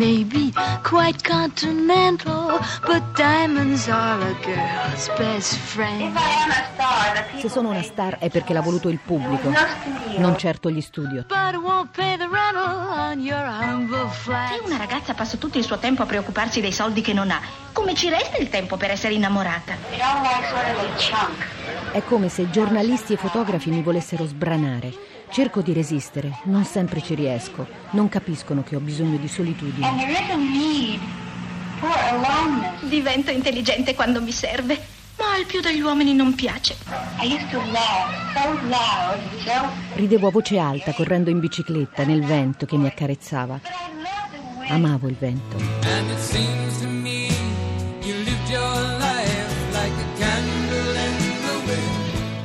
may be quite continental, but diamonds are a girl's best friend. Se sono una star è perché l'ha voluto il pubblico, non certo gli studio. But it won't pay the rental on your humble flat. Se una ragazza passa tutto il suo tempo a preoccuparsi dei soldi che non ha, come ci resta il tempo per essere innamorata? È come se giornalisti e fotografi mi volessero sbranare. Cerco di resistere, non sempre ci riesco. Non capiscono che ho bisogno di solitudine. Divento intelligente quando mi serve, ma al più degli uomini non piace. Ridevo a voce alta correndo in bicicletta nel vento che mi accarezzava. Amavo il vento.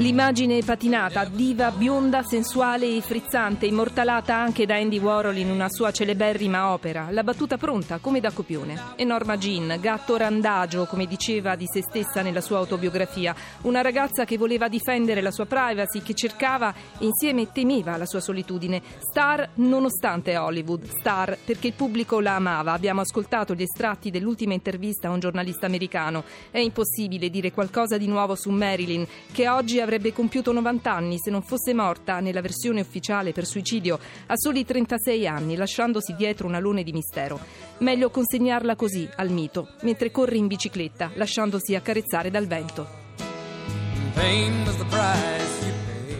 L'immagine patinata, diva, bionda, sensuale e frizzante, immortalata anche da Andy Warhol in una sua celeberrima opera, la battuta pronta come da copione. E Norma Jean, gatto randagio, come diceva di se stessa nella sua autobiografia, una ragazza che voleva difendere la sua privacy, che cercava e insieme temeva la sua solitudine. Star nonostante Hollywood, star perché il pubblico la amava. Abbiamo ascoltato gli estratti dell'ultima intervista a un giornalista americano. È impossibile dire qualcosa di nuovo su Marilyn, che oggi avrebbe compiuto 90 anni se non fosse morta nella versione ufficiale per suicidio a soli 36 anni, lasciandosi dietro un alone di mistero. Meglio consegnarla così al mito, mentre corre in bicicletta, lasciandosi accarezzare dal vento.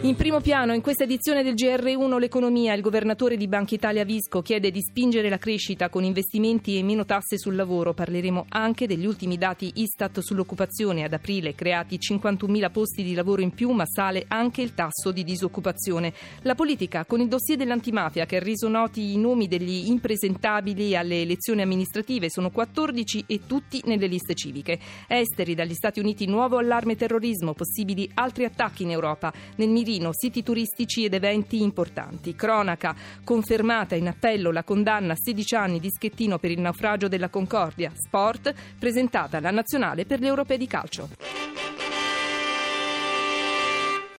In primo piano, in questa edizione del GR1 L'Economia, il governatore di Banca Italia Visco chiede di spingere la crescita con investimenti e meno tasse sul lavoro. Parleremo anche degli ultimi dati Istat sull'occupazione. Ad aprile creati 51.000 posti di lavoro in più, ma sale anche il tasso di disoccupazione. La politica, con il dossier dell'antimafia che ha reso noti i nomi degli impresentabili alle elezioni amministrative, sono 14 e tutti nelle liste civiche. Esteri dagli Stati Uniti, nuovo allarme terrorismo, possibili altri attacchi in Europa. Nel mirino, siti turistici ed eventi importanti. Cronaca, confermata in appello la condanna a 16 anni di Schettino per il naufragio della Concordia. Sport, presentata la nazionale per le europee di calcio.